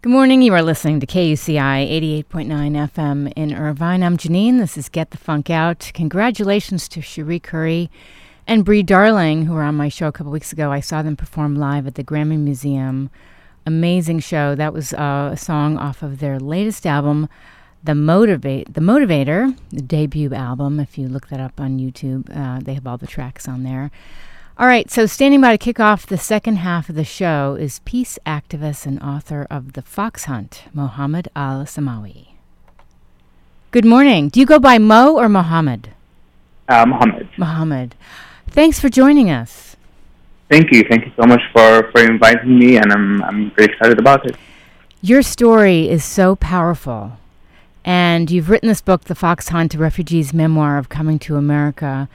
Good morning. You are listening to KUCI 88.9 FM in Irvine. I'm Janine. This is Get the Funk Out. Congratulations to Cherie Currie and Brie Darling, who were on my show a couple weeks ago. I saw them perform live at the Grammy Museum. Amazing show. That was uh, a song off of their latest album, The Motivate, The Motivator, the debut album. If you look that up on YouTube, uh, they have all the tracks on there. All right, so standing by to kick off the second half of the show is peace activist and author of The Fox Hunt, Mohammed Al Samawi. Good morning. Do you go by Mo or Mohammed? Uh, Mohammed. Mohammed. Thanks for joining us. Thank you. Thank you so much for, for inviting me, and I'm, I'm very excited about it. Your story is so powerful. And you've written this book, The Fox Hunt, a refugee's memoir of coming to America.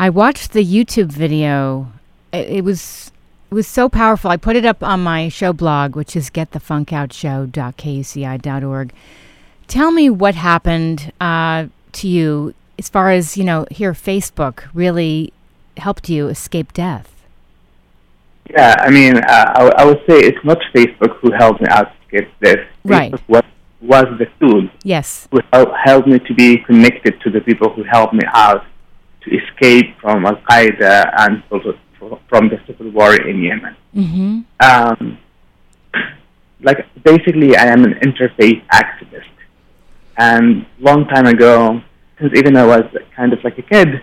I watched the YouTube video. It, it, was it was so powerful. I put it up on my show blog, which is getthefunkoutshow.kuci.org. Tell me what happened uh, to you as far as you know. Here, Facebook really helped you escape death. Yeah, I mean, uh, I, I, would say it's not Facebook who helped me out escape death. Right. Facebook was, was the tool. Yes. Who helped me to be connected to the people who helped me out to escape from Al Qaeda and also from the civil war in Yemen. Mm-hmm. Um, like basically, I am an interfaith activist, and long time ago, since even I was kind of like a kid,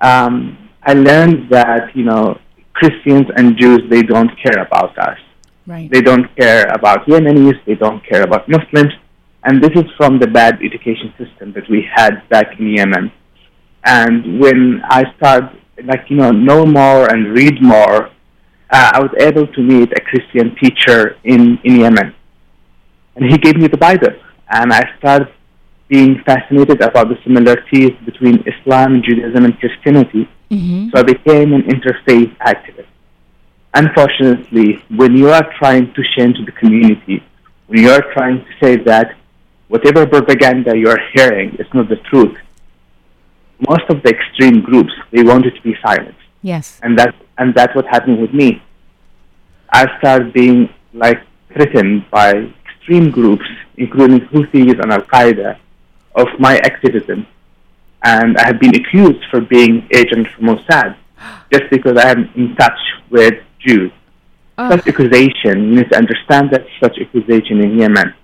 um, I learned that you know Christians and Jews they don't care about us. Right. They don't care about Yemenis. They don't care about Muslims. And this is from the bad education system that we had back in Yemen. And when I started, like, you know, know more and read more, uh, I was able to meet a Christian teacher in, in Yemen. And he gave me the Bible. And I started being fascinated about the similarities between Islam, Judaism, and Christianity. Mm-hmm. So I became an interfaith activist. Unfortunately, when you are trying to change the community, when you are trying to say that whatever propaganda you are hearing is not the truth, most of the extreme groups they wanted to be silent. Yes. And that and that's what happened with me. I started being like threatened by extreme groups, including Houthis and Al Qaeda, of my activism. And I have been accused for being agent for Mossad just because I am in touch with Jews. Oh. Such accusation, you need to understand that such accusation in Yemen,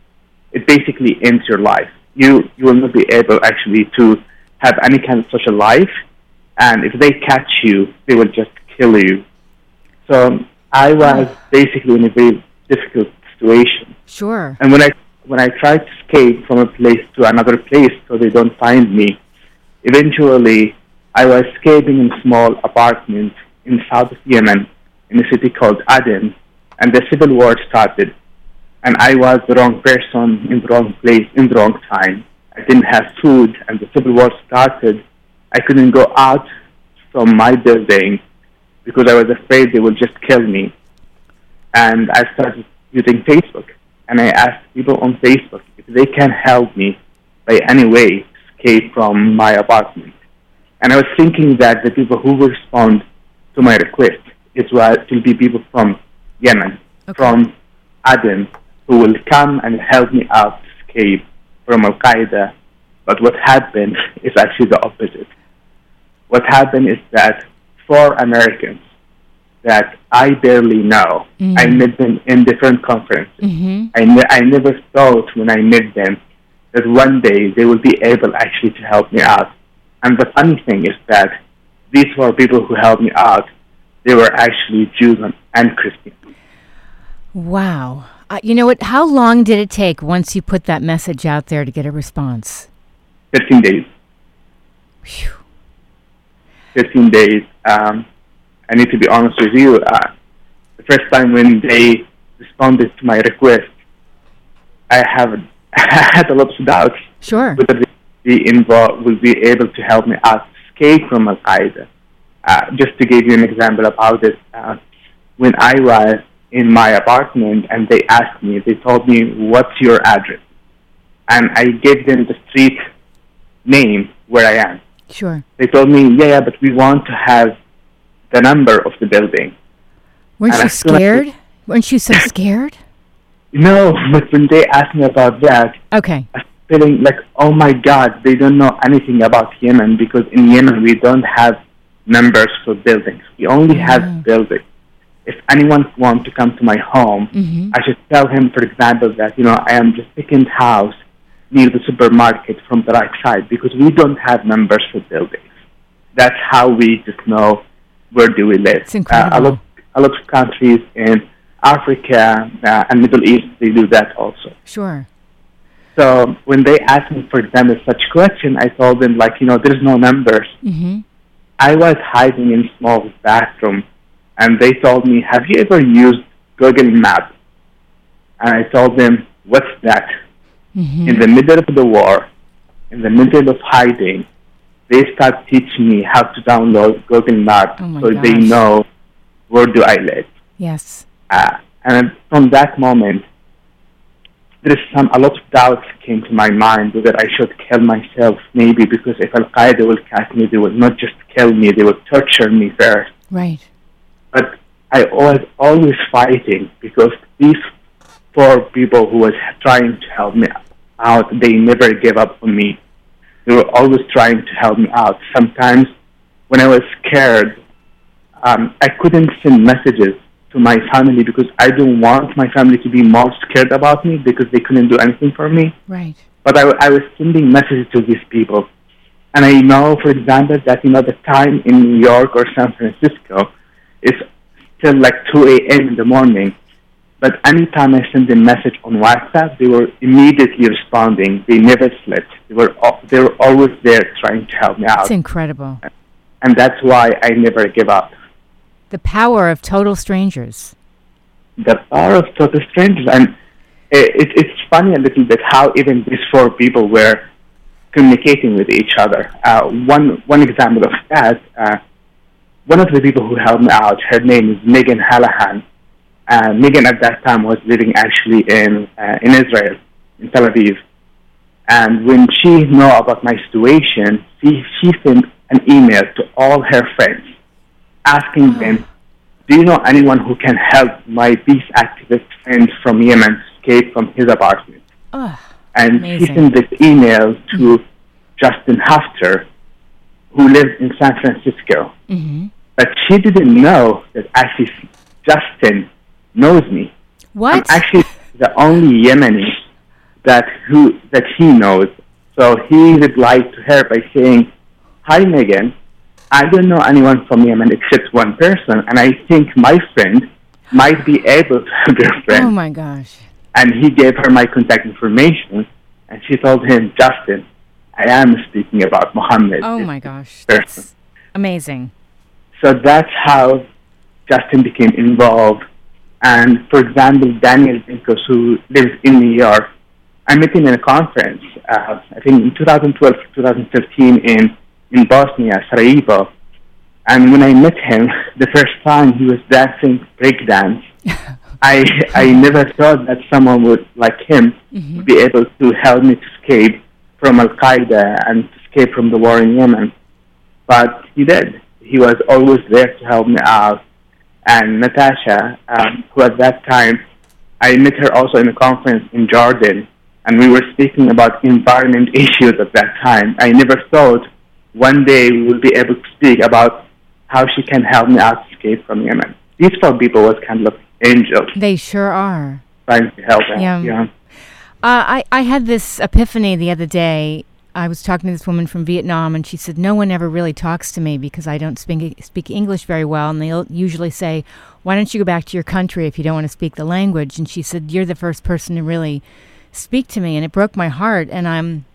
it basically ends your life. You you will not be able actually to have any kind of social life, and if they catch you, they will just kill you. So I was basically in a very difficult situation. Sure. And when I when I tried to escape from a place to another place so they don't find me, eventually I was escaping in a small apartment in south of Yemen in a city called Aden, and the civil war started. And I was the wrong person in the wrong place in the wrong time. I didn't have food, and the civil war started. I couldn't go out from my building because I was afraid they would just kill me. And I started using Facebook, and I asked people on Facebook if they can help me by any way escape from my apartment. And I was thinking that the people who will respond to my request is will be people from Yemen, Okay. from Aden, who will come and help me out to escape from Al Qaeda. But what happened is actually the opposite. What happened is that four Americans that I barely know, Mhm. I met them in different conferences. Mm-hmm. I, ne- I never thought when I met them that one day they will be able actually to help me out. And the funny thing is that these were people who helped me out. They were actually Jews and, and Christians. Wow. Uh, you know what? How long did it take once you put that message out there to get a response? 15 days. Phew. 15 days. Um, I need to be honest with you. Uh, the first time when they responded to my request, I have I had a lot of doubts Sure. whether they be involved will be able to help me out escape from Al Qaeda. Uh, just to give you an example about this, uh, when I was in my apartment and they asked me, they told me, "What's your address?" And I gave them the street name where I am. Sure. They told me, "Yeah, yeah, but we want to have the number of the building." Weren't And you feel like scared? Weren't you so scared? No, but when they asked me about that, Okay. I was feeling like, oh my God, they don't know anything about Yemen because in Yemen we don't have numbers for buildings. We only Ah. have buildings. If anyone wants to come to my home, hmm I should tell him, for example, that you know I am the second house near the supermarket from the right side because we don't have numbers for buildings. That's how we just know where do we live. It's incredible. Uh, a lot, a lot of countries in Africa uh, and Middle East they do that also. Sure. So when they asked me, for example, such question, I told them like you know there's no numbers. hmm I was hiding in small bathroom, and they told me, "Have you ever used Google Maps?" And I told them, "What's that?" hmm In the middle of the war, in the middle of hiding, they start teaching me how to download Google Maps Oh so they know where do I live. Yes. Uh, and from that moment, there is some a lot of doubts came to my mind whether I should kill myself, maybe because if Al Qaeda will catch me, they will not just kill me, they will torture me first. Right. But I was always fighting because these four people who was trying to help me out, they never gave up on me. They were always trying to help me out. Sometimes when I was scared, um, I couldn't send messages to my family because I don't want my family to be more scared about me because they couldn't do anything for me. Right. But I, I was sending messages to these people. And I know, for example, that you know the time in New York or San Francisco is still like 2 a.m. in the morning. But anytime I send a message on WhatsApp, they were immediately responding. They never slept. They were they were always there trying to help me out, It's incredible. and that's why I never give up. The power of total strangers. the power of total strangers. And it, it, it's funny a little bit how even these four people were communicating with each other. Uh, one, one example of that, uh, one of the people who helped me out, her name is Megan Hallahan. Uh, Megan at that time was living actually in, uh, in Israel, in Tel Aviv. And when she knew about my situation, she, she sent an email to all her friends asking them, do you know anyone who can help my peace activist friend from Yemen escape from his apartment? Oh, And Amazing. she sent this email to Justin Hefter, who lives in San Francisco. hmm But she didn't know that actually Justin knows me. What? I'm actually the only Yemeni that who that he knows. So he replied to her by saying, "Hi Megan, I don't know anyone from Yemen except one person, and I think my friend might be able to help your friend." oh my gosh. and he gave her my contact information, and she told him, "Justin, I am speaking about Muhammad. Oh my gosh. That's amazing. So that's how Justin became involved. And for example, Daniel Pincus, who lives in New York, I met him in a conference, uh, I think in 2012, 2015 in, in Bosnia, Sarajevo. And when I met him, the first time he was dancing breakdance. I, I never thought that someone would, like him, Mhm. would be able to help me to escape from Al Qaeda and escape from the war in Yemen. But he did. He was always there to help me out. And Natasha, um, who at that time, I met her also in a conference in Jordan, and we were speaking about environment issues at that time. I never thought one day we would be able to speak about how she can help me out to escape from Yemen. These four people was kind of angels They sure are. trying to help out. Yeah. yeah. Uh, I, I had this epiphany the other day. I was talking to this woman from Vietnam, and she said, No one ever really talks to me because I don't speak, speak English very well. And they'll usually say, Why don't you go back to your country if you don't want to speak the language? And she said, You're the first person to really speak to me. And it broke my heart. And I'm,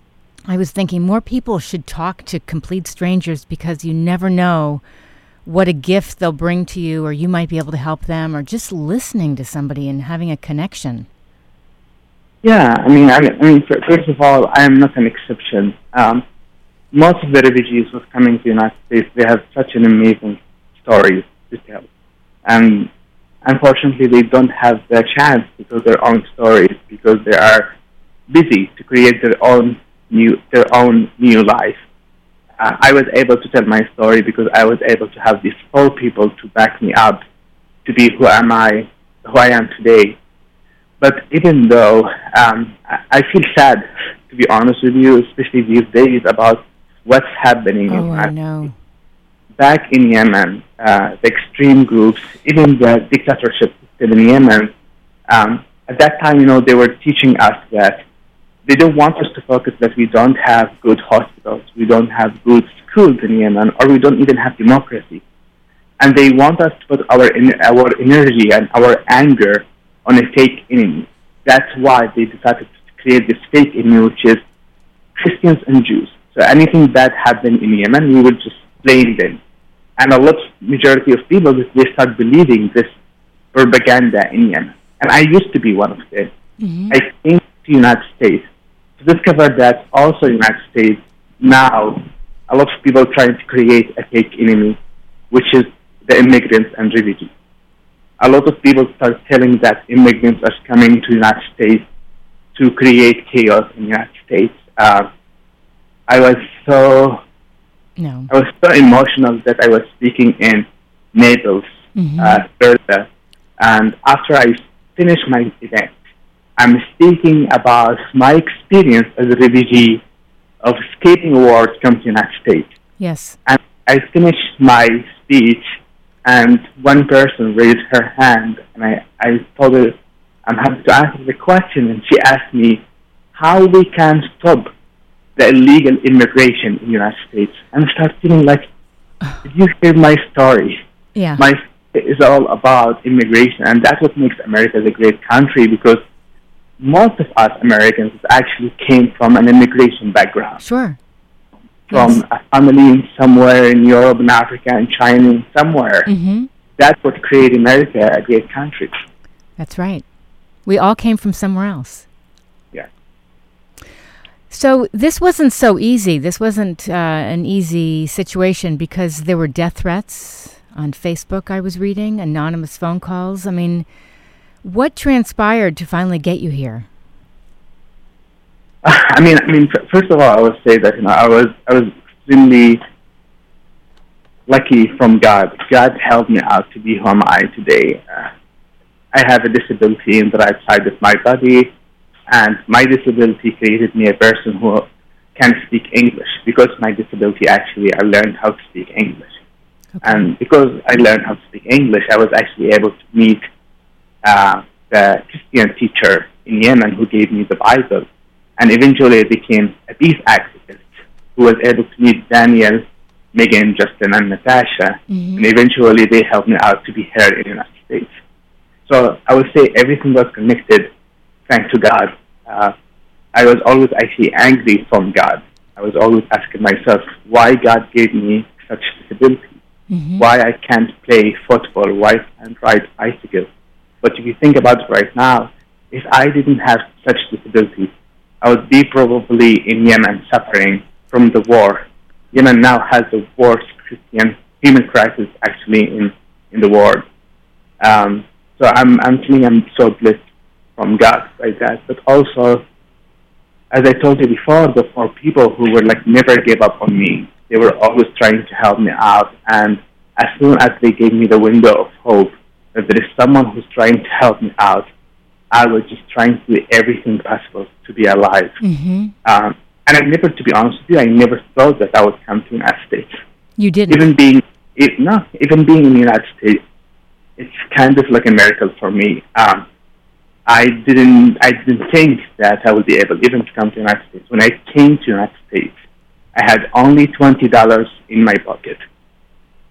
I was thinking more people should talk to complete strangers because you never know what a gift they'll bring to you, or you might be able to help them, or just listening to somebody and having a connection. Yeah, I mean, I mean, first of all, I am not an exception. Um, most of the refugees who are coming to the United States, they have such an amazing stories to tell. And unfortunately, they don't have the chance to tell their own stories because they are busy to create their own new, their own new life. Uh, I was able to tell my story because I was able to have these four people to back me up to be who am I, who I am today. But even though um, I, feel sad, to be honest with you, especially these days about what's happening. Oh, I know. Back in Yemen, uh, the extreme groups, even the dictatorship in Yemen, um, at that time, you know, they were teaching us that they don't want us to focus that we don't have good hospitals, we don't have good schools in Yemen, or we don't even have democracy. And they want us to put our, our energy and our anger on a fake enemy. That's why they decided to create this fake enemy, which is Christians and Jews. So anything bad happened in Yemen, we would just blame them. And a lot, majority of people, they start believing this propaganda in Yemen. And I used to be one of them. Mm-hmm. I came to the United States to discover that also United States now a lot of people trying to create a fake enemy, which is the immigrants and refugees. A lot of people start telling that immigrants are coming to the United States to create chaos in the United States. Uh, I was so no. I was so emotional that I was speaking in Naples, mm-hmm. uh, Florida, and after I finished my event, I'm speaking about my experience as a refugee of escaping war to the United States. Yes. And I finished my speech, and one person raised her hand, and I, I told her I'm happy to answer the question, and she asked me how we can stop the illegal immigration in the United States. And I started feeling like, did you hear my story? Yeah. My is all about immigration, and that's what makes America a great country because most of us Americans actually came from an immigration background. Sure. From a family somewhere in Europe and Africa and China, and somewhere. Mm-hmm. That's what created America a great country. That's right. We all came from somewhere else. Yeah. So this wasn't so easy. This wasn't uh, an easy situation because there were death threats on Facebook. I was reading anonymous phone calls. I mean, what transpired to finally get you here? I mean, I mean, first of all, I would say that you know I was I was extremely lucky from God. God helped me out to be who am I today. Uh, I have a disability in the right side of my body, and my disability created me a person who can speak English. Because my disability, actually, I learned how to speak English, okay. and because I learned how to speak English, I was actually able to meet uh, the Christian teacher in Yemen who gave me the Bible. And eventually I became a peace activist who was able to meet Daniel, Megan, Justin, and Natasha. Mm-hmm. And eventually they helped me out to be here in the United States. So I would say everything was connected thanks to God. Uh, I was always actually angry from God. I was always asking myself why God gave me such disability, mm-hmm. why I can't play football, why I can't ride bicycle, but if you think about it right now, if I didn't have such disabilities, I would be probably in Yemen suffering from the war. Yemen now has the worst Christian human crisis actually in, in the world. Um, so I'm, I'm feeling I'm so blessed from God by that. But also, as I told you before, the four people who were like never gave up on me. They were always trying to help me out. And as soon as they gave me the window of hope, that there is someone who's trying to help me out, I was just trying to do everything possible to be alive. Mm-hmm. Um, and I never, to be honest with you, I never thought that I would come to the United States. You didn't? Even being, it, no, even being in the United States, it's kind of like a miracle for me. Um, I didn't, I didn't think that I would be able even to come to the United States. When I came to the United States, I had only twenty dollars in my pocket.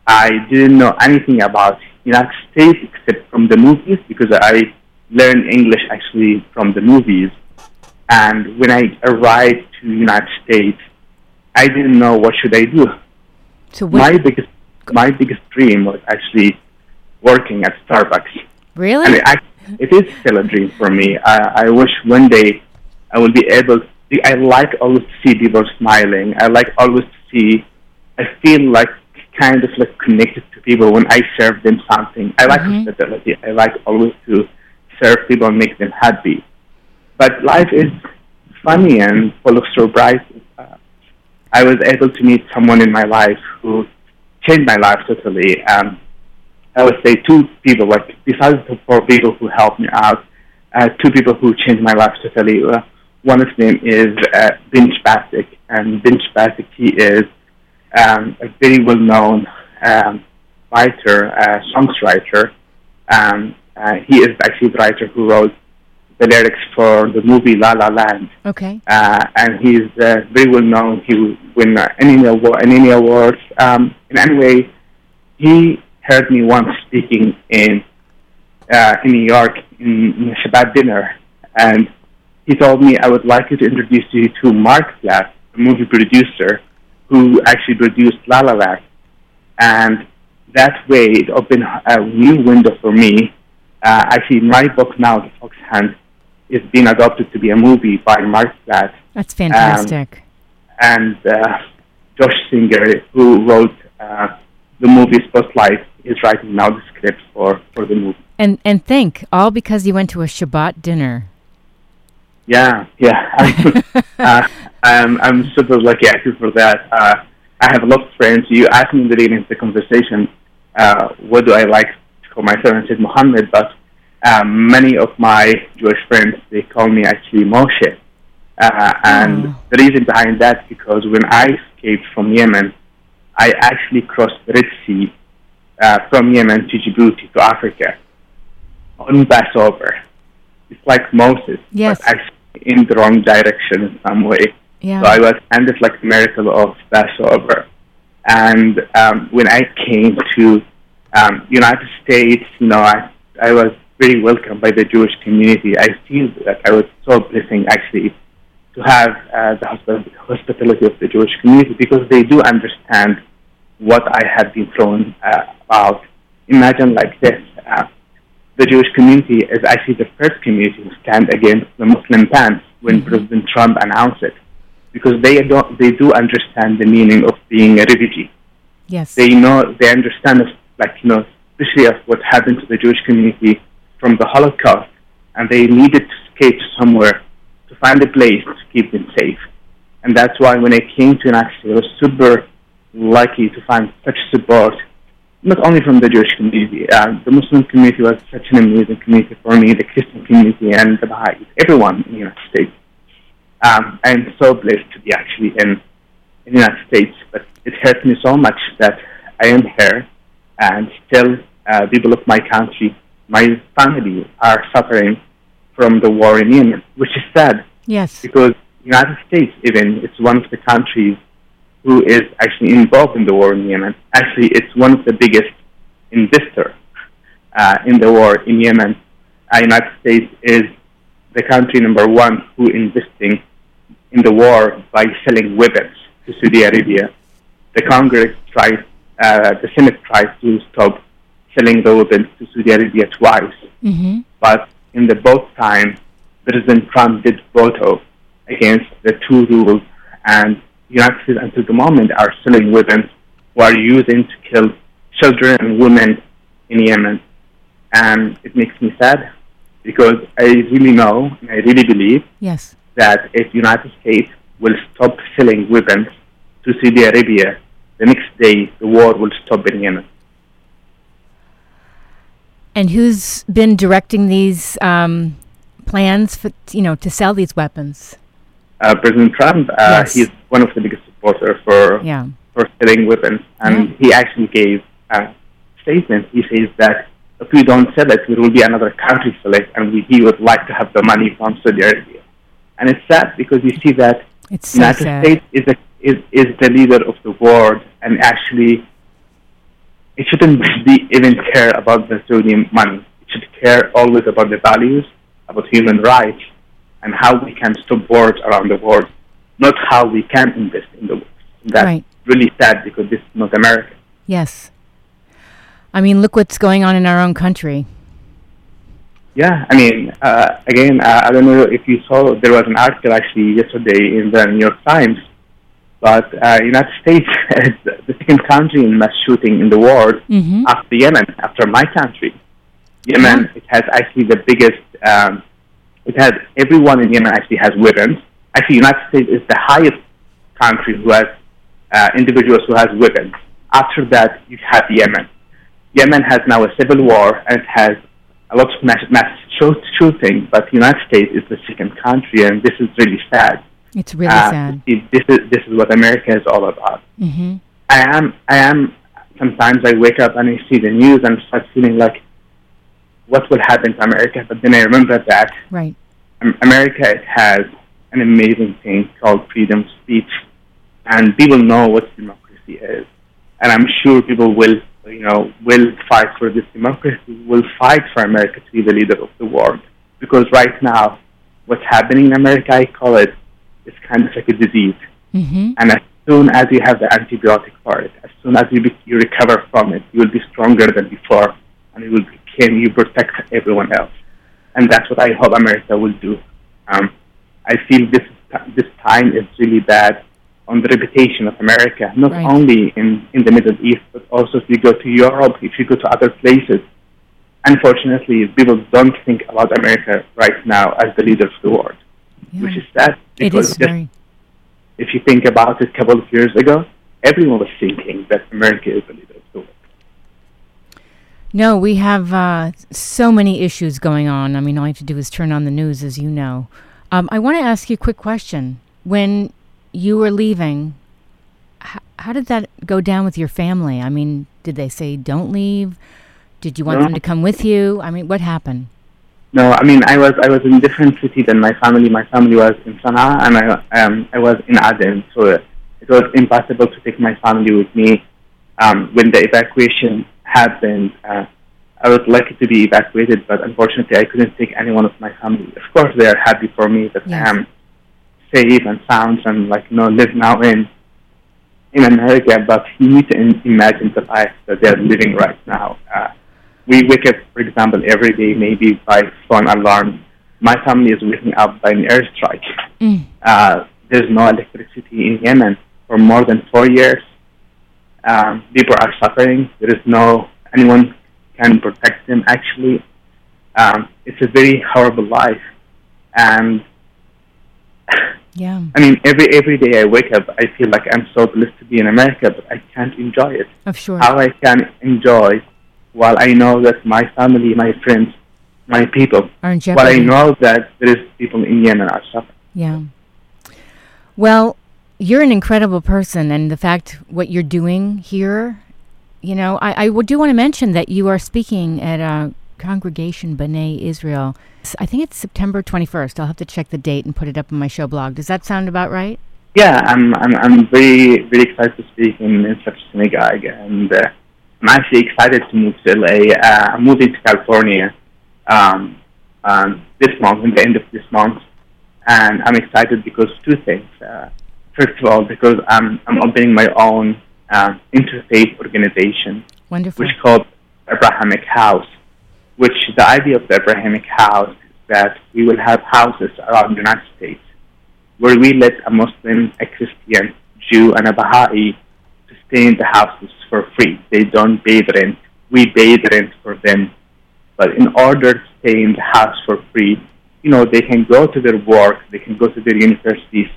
I didn't know anything about United States except from the movies because I learned English actually from the movies. And when I arrived to United States, I didn't know what should I do. So my biggest my biggest dream was actually working at Starbucks. Really? And it, it is still a dream for me. I, I wish one day I will be able. To, I like always to see people smiling. I like always to see. I feel like kind of like connected to people when I serve them something. I like mm-hmm. hospitality. I like always to serve people and make them happy. But life is funny and full of surprises. Uh, I was able to meet someone in my life who changed my life totally. Um, I would say two people, like besides the four people who helped me out, uh, two people who changed my life totally. Uh, one of them is uh, Benj Pasek, and Benj Pasek, he is um, a very well-known um, writer, uh, songwriter. Um, uh, he is actually the writer who wrote the lyrics for the movie La La Land. Okay. Uh, and he's uh, very well known. He won win any award, any awards. Um, in any way, he heard me once speaking in uh, in New York in, in a Shabbat dinner, and he told me I would like you to introduce you to Mark Platt, a movie producer who actually produced La La Land, and that way it opened a new window for me. Uh, actually, my book now, The Fox Hunt, is being adopted to be a movie by Mark Platt. That's fantastic. Um, and uh, Josh Singer, who wrote uh, the movie Spotlight, is writing now the script for, for the movie. And and think, all because you went to a Shabbat dinner. Yeah, yeah. I'm, uh, I'm, I'm super lucky actually for that. Uh, I have a lot of friends. You asked me in the beginning of the conversation, uh, what do I like to call myself? And I said Muhammad, but um, many of my Jewish friends, they call me actually Moshe. Uh, and Oh. the reason behind that is because when I escaped from Yemen, I actually crossed the Red Sea uh, from Yemen to Djibouti to Africa on Passover. It's like Moses, Yes. but actually in the wrong direction in some way. Yeah. So I was kind of like the miracle of Passover. And um, when I came to um, United States, you know, I, I was very welcomed by the Jewish community. I feel that I was so blessing actually to have uh, the hospitality of the Jewish community because they do understand what I had been thrown uh, about. Imagine like this. Uh, the Jewish community is actually the first community to stand against the Muslim ban when President Trump announced it, because they don't, they do understand the meaning of being a refugee. yes. They know, they understand, like you know, especially of what happened to the Jewish community from the Holocaust, and they needed to escape somewhere to find a place to keep them safe. And that's why when I came to United States, I was super lucky to find such support not only from the Jewish community, uh, the Muslim community was such an amazing community for me, the Christian community and the Baha'is, everyone in the United States. Um, I'm so blessed to be actually in, in the United States, but it hurts me so much that I am here and still uh, people of my country, my family are suffering from the war in Yemen, which is sad yes. because United States even it's one of the countries who is actually involved in the war in Yemen. Actually, it's one of the biggest investor uh, in the war in Yemen. Uh, United States is the country number one who investing in the war by selling weapons to Saudi Arabia. The Congress tried, uh, the Senate tried to stop selling the weapons to Saudi Arabia twice Mm-hmm. but in the both time, President Trump did veto against the two rules, and United States until the moment are selling weapons who are using to kill children and women in Yemen. And it makes me sad because I really know and I really believe Yes. that if United States will stop selling weapons to Saudi Arabia, the next day the war will stop in Yemen. And who's been directing these um, plans for you know to sell these weapons? Uh, President Trump, uh, Yes. he's one of the biggest supporters for Yeah. for selling weapons, and Yeah. he actually gave a statement. He says that if we don't sell it, there will be another country sell it, and we, he would like to have the money from Saudi Arabia. And it's sad because you see that It's United. States is, a, is is the leader of the world, and actually, it shouldn't be even care about the Saudi money. It should care always about the values, about human rights, and how we can stop wars around the world, not how we can invest in the world. That's Right. really sad because this is not America. Yes. I mean, look what's going on in our own country. Yeah, I mean, uh, again, uh, I don't know if you saw, there was an article actually yesterday in the New York Times, but uh, United States is the second country in mass shooting in the world Mm-hmm. after Yemen, after my country. Yemen, it has actually the biggest, um, it has, everyone in Yemen actually has weapons. Actually, United States is the highest country who has uh, individuals who has weapons. After that, you have Yemen. Yemen has now a civil war and it has a lot of mass, mass shooting, but the United States is the second country, and this is really sad. It's really uh, sad. This is this is what America is all about. Mm-hmm. I am I am sometimes I wake up and I see the news and start feeling like what will happen to America, but then I remember that right. America has an amazing thing called freedom of speech, and people know what democracy is, and I'm sure people will you know, will fight for this democracy, will fight for America to be the leader of the world. Because right now, what's happening in America, I call it, it's kind of like a disease. Mm-hmm. And as soon as you have the antibiotic for it, as soon as you, be, you recover from it, you will be stronger than before, and you will be can you protect everyone else. And that's what I hope America will do. Um, I feel this this time is really bad on the reputation of America, not right. only in, in the Middle East, but also if you go to Europe, if you go to other places. Unfortunately, people don't think about America right now as the leader of the world, yeah. which is sad. It is very. If you think about it a couple of years ago, everyone was thinking that America is a leader of. No, we have uh, so many issues going on. I mean, all you have to do is turn on the news, as you know. Um, I want to ask you a quick question. When you were leaving, how, how did that go down with your family? I mean, did they say don't leave? Did you want no. them to come with you? I mean, what happened? No, I mean, I was I was in a different city than my family. My family was in Sana'a, and I um I was in Aden, so it was impossible to take my family with me. Um, when the evacuation happened, uh, I was lucky to be evacuated, but unfortunately, I couldn't take anyone of my family. Of course, they are happy for me that yes. I am safe and sound and like you know live now in in America, but you need to in, imagine the life that they're living right now. Uh, we wake up, for example, every day maybe by phone alarm. My family is waking up by an airstrike. Mm. Uh, there's no electricity in Yemen for more than four years. Um, people are suffering. There is no anyone can protect them. Actually, um, it's a very horrible life, and yeah. I mean, every every day I wake up, I feel like I'm so blessed to be in America, but I can't enjoy it. Of sure. How I can enjoy while I know that my family, my friends, my people, are in while I know that there is people in Yemen are suffering. Yeah. Well, you're an incredible person, and the fact what you're doing here, you know, I, I do want to mention that you are speaking at a congregation B'nai Israel I think it's September 21st. I'll have to check the date and put it up on my show blog. Does that sound about right? Yeah, I'm I'm, I'm very very excited to speak in, in such a synagogue, and uh, I'm actually excited to move to LA. Uh, I'm moving to California um, um, this month, in the end of this month, and I'm excited because two things. Uh, first of all, because I'm I'm opening my own uh, interfaith organization, Wonderful. which is called Abrahamic House which the idea of the Abrahamic house is that we will have houses around the United States where we let a Muslim, a Christian, Jew, and a Baha'i stay in the houses for free. They don't pay the rent. We pay the rent for them. But in order to stay in the house for free, you know, they can go to their work, they can go to their universities,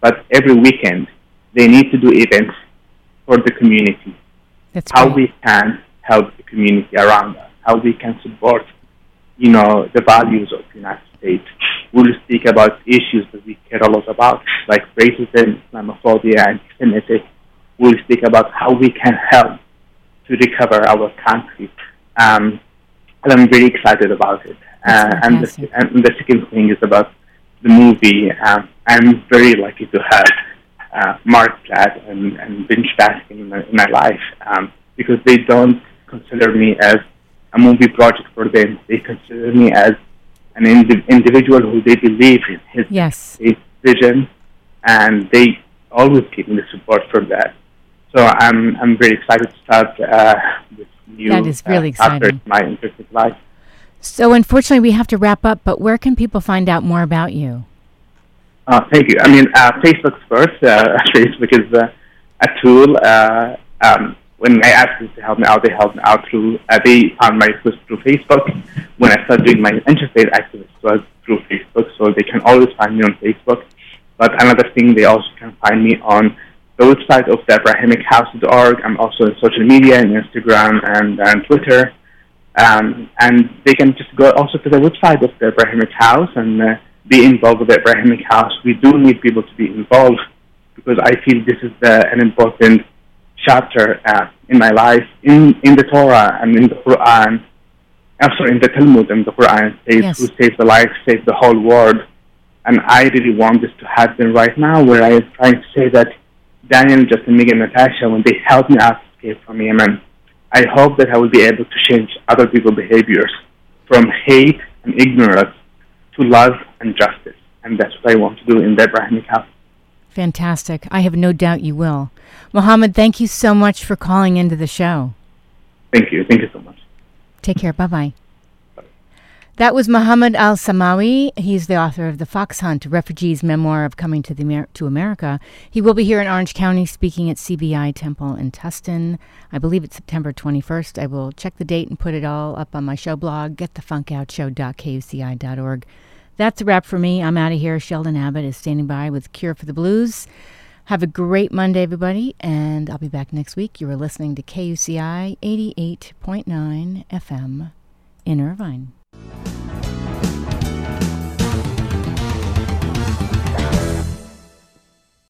but every weekend they need to do events for the community. That's how great. we can help the community around us how we can support, you know, the values of the United States. We'll speak about issues that we care a lot about, like racism, Islamophobia, and anti-Semitic. We'll speak about how we can help to recover our country. Um, and I'm very excited about it. Uh, and, the, and the second thing is about the movie. Um, I'm very lucky to have uh, Mark Platt and, and Vince Baskin in my, in my life um, because they don't consider me as a movie project for them. They consider me as an indi- individual who they believe in his, yes. his vision, and they always give me the support for that. So I'm I'm very excited to start uh, this new that is really uh, exciting. my interpretive life. So unfortunately, we have to wrap up. But where can people find out more about you? Uh, thank you. I mean, uh, Facebook's first. Uh, Facebook is uh, a tool. Uh, um, when I asked them to help me out, they helped me out through, uh, they found my request through Facebook. When I started doing my interfaith activity was through Facebook, so they can always find me on Facebook. But another thing, they also can find me on website of the AbrahamicHouse.org. I'm also on social media, on Instagram and, and Twitter. Um, and they can just go also to the website of the Abrahamic House and uh, be involved with the Abrahamic House. We do need people to be involved because I feel this is the, an important chapter uh, in my life. In, in the Torah and in the Quran, I'm sorry, in the Talmud and the Quran, says, Yes. who saves the life, saves the whole world. And I really want this to happen right now, where I am trying to say that Daniel, Justin, Megan, Natasha, when they helped me out to escape from Yemen, I hope that I will be able to change other people's behaviors from hate and ignorance to love and justice. And that's what I want to do in the Abrahamic house. Fantastic. I have no doubt you will. Mohammed, thank you so much for calling into the show. Thank you. Thank you so much. Take care. Bye bye. That was Muhammad Al Samawi. He's the author of The Fox Hunt, refugee's memoir of coming to, the Amer- to America. He will be here in Orange County speaking at CBI Temple in Tustin. I believe it's September 21st. I will check the date and put it all up on my show blog, getthefunkoutshow.kuci.org. That's a wrap for me. I'm out of here. Sheldon Abbott is standing by with Cure for the Blues. Have a great Monday, everybody, and I'll be back next week. You are listening to KUCI 88.9 FM in Irvine. Bye.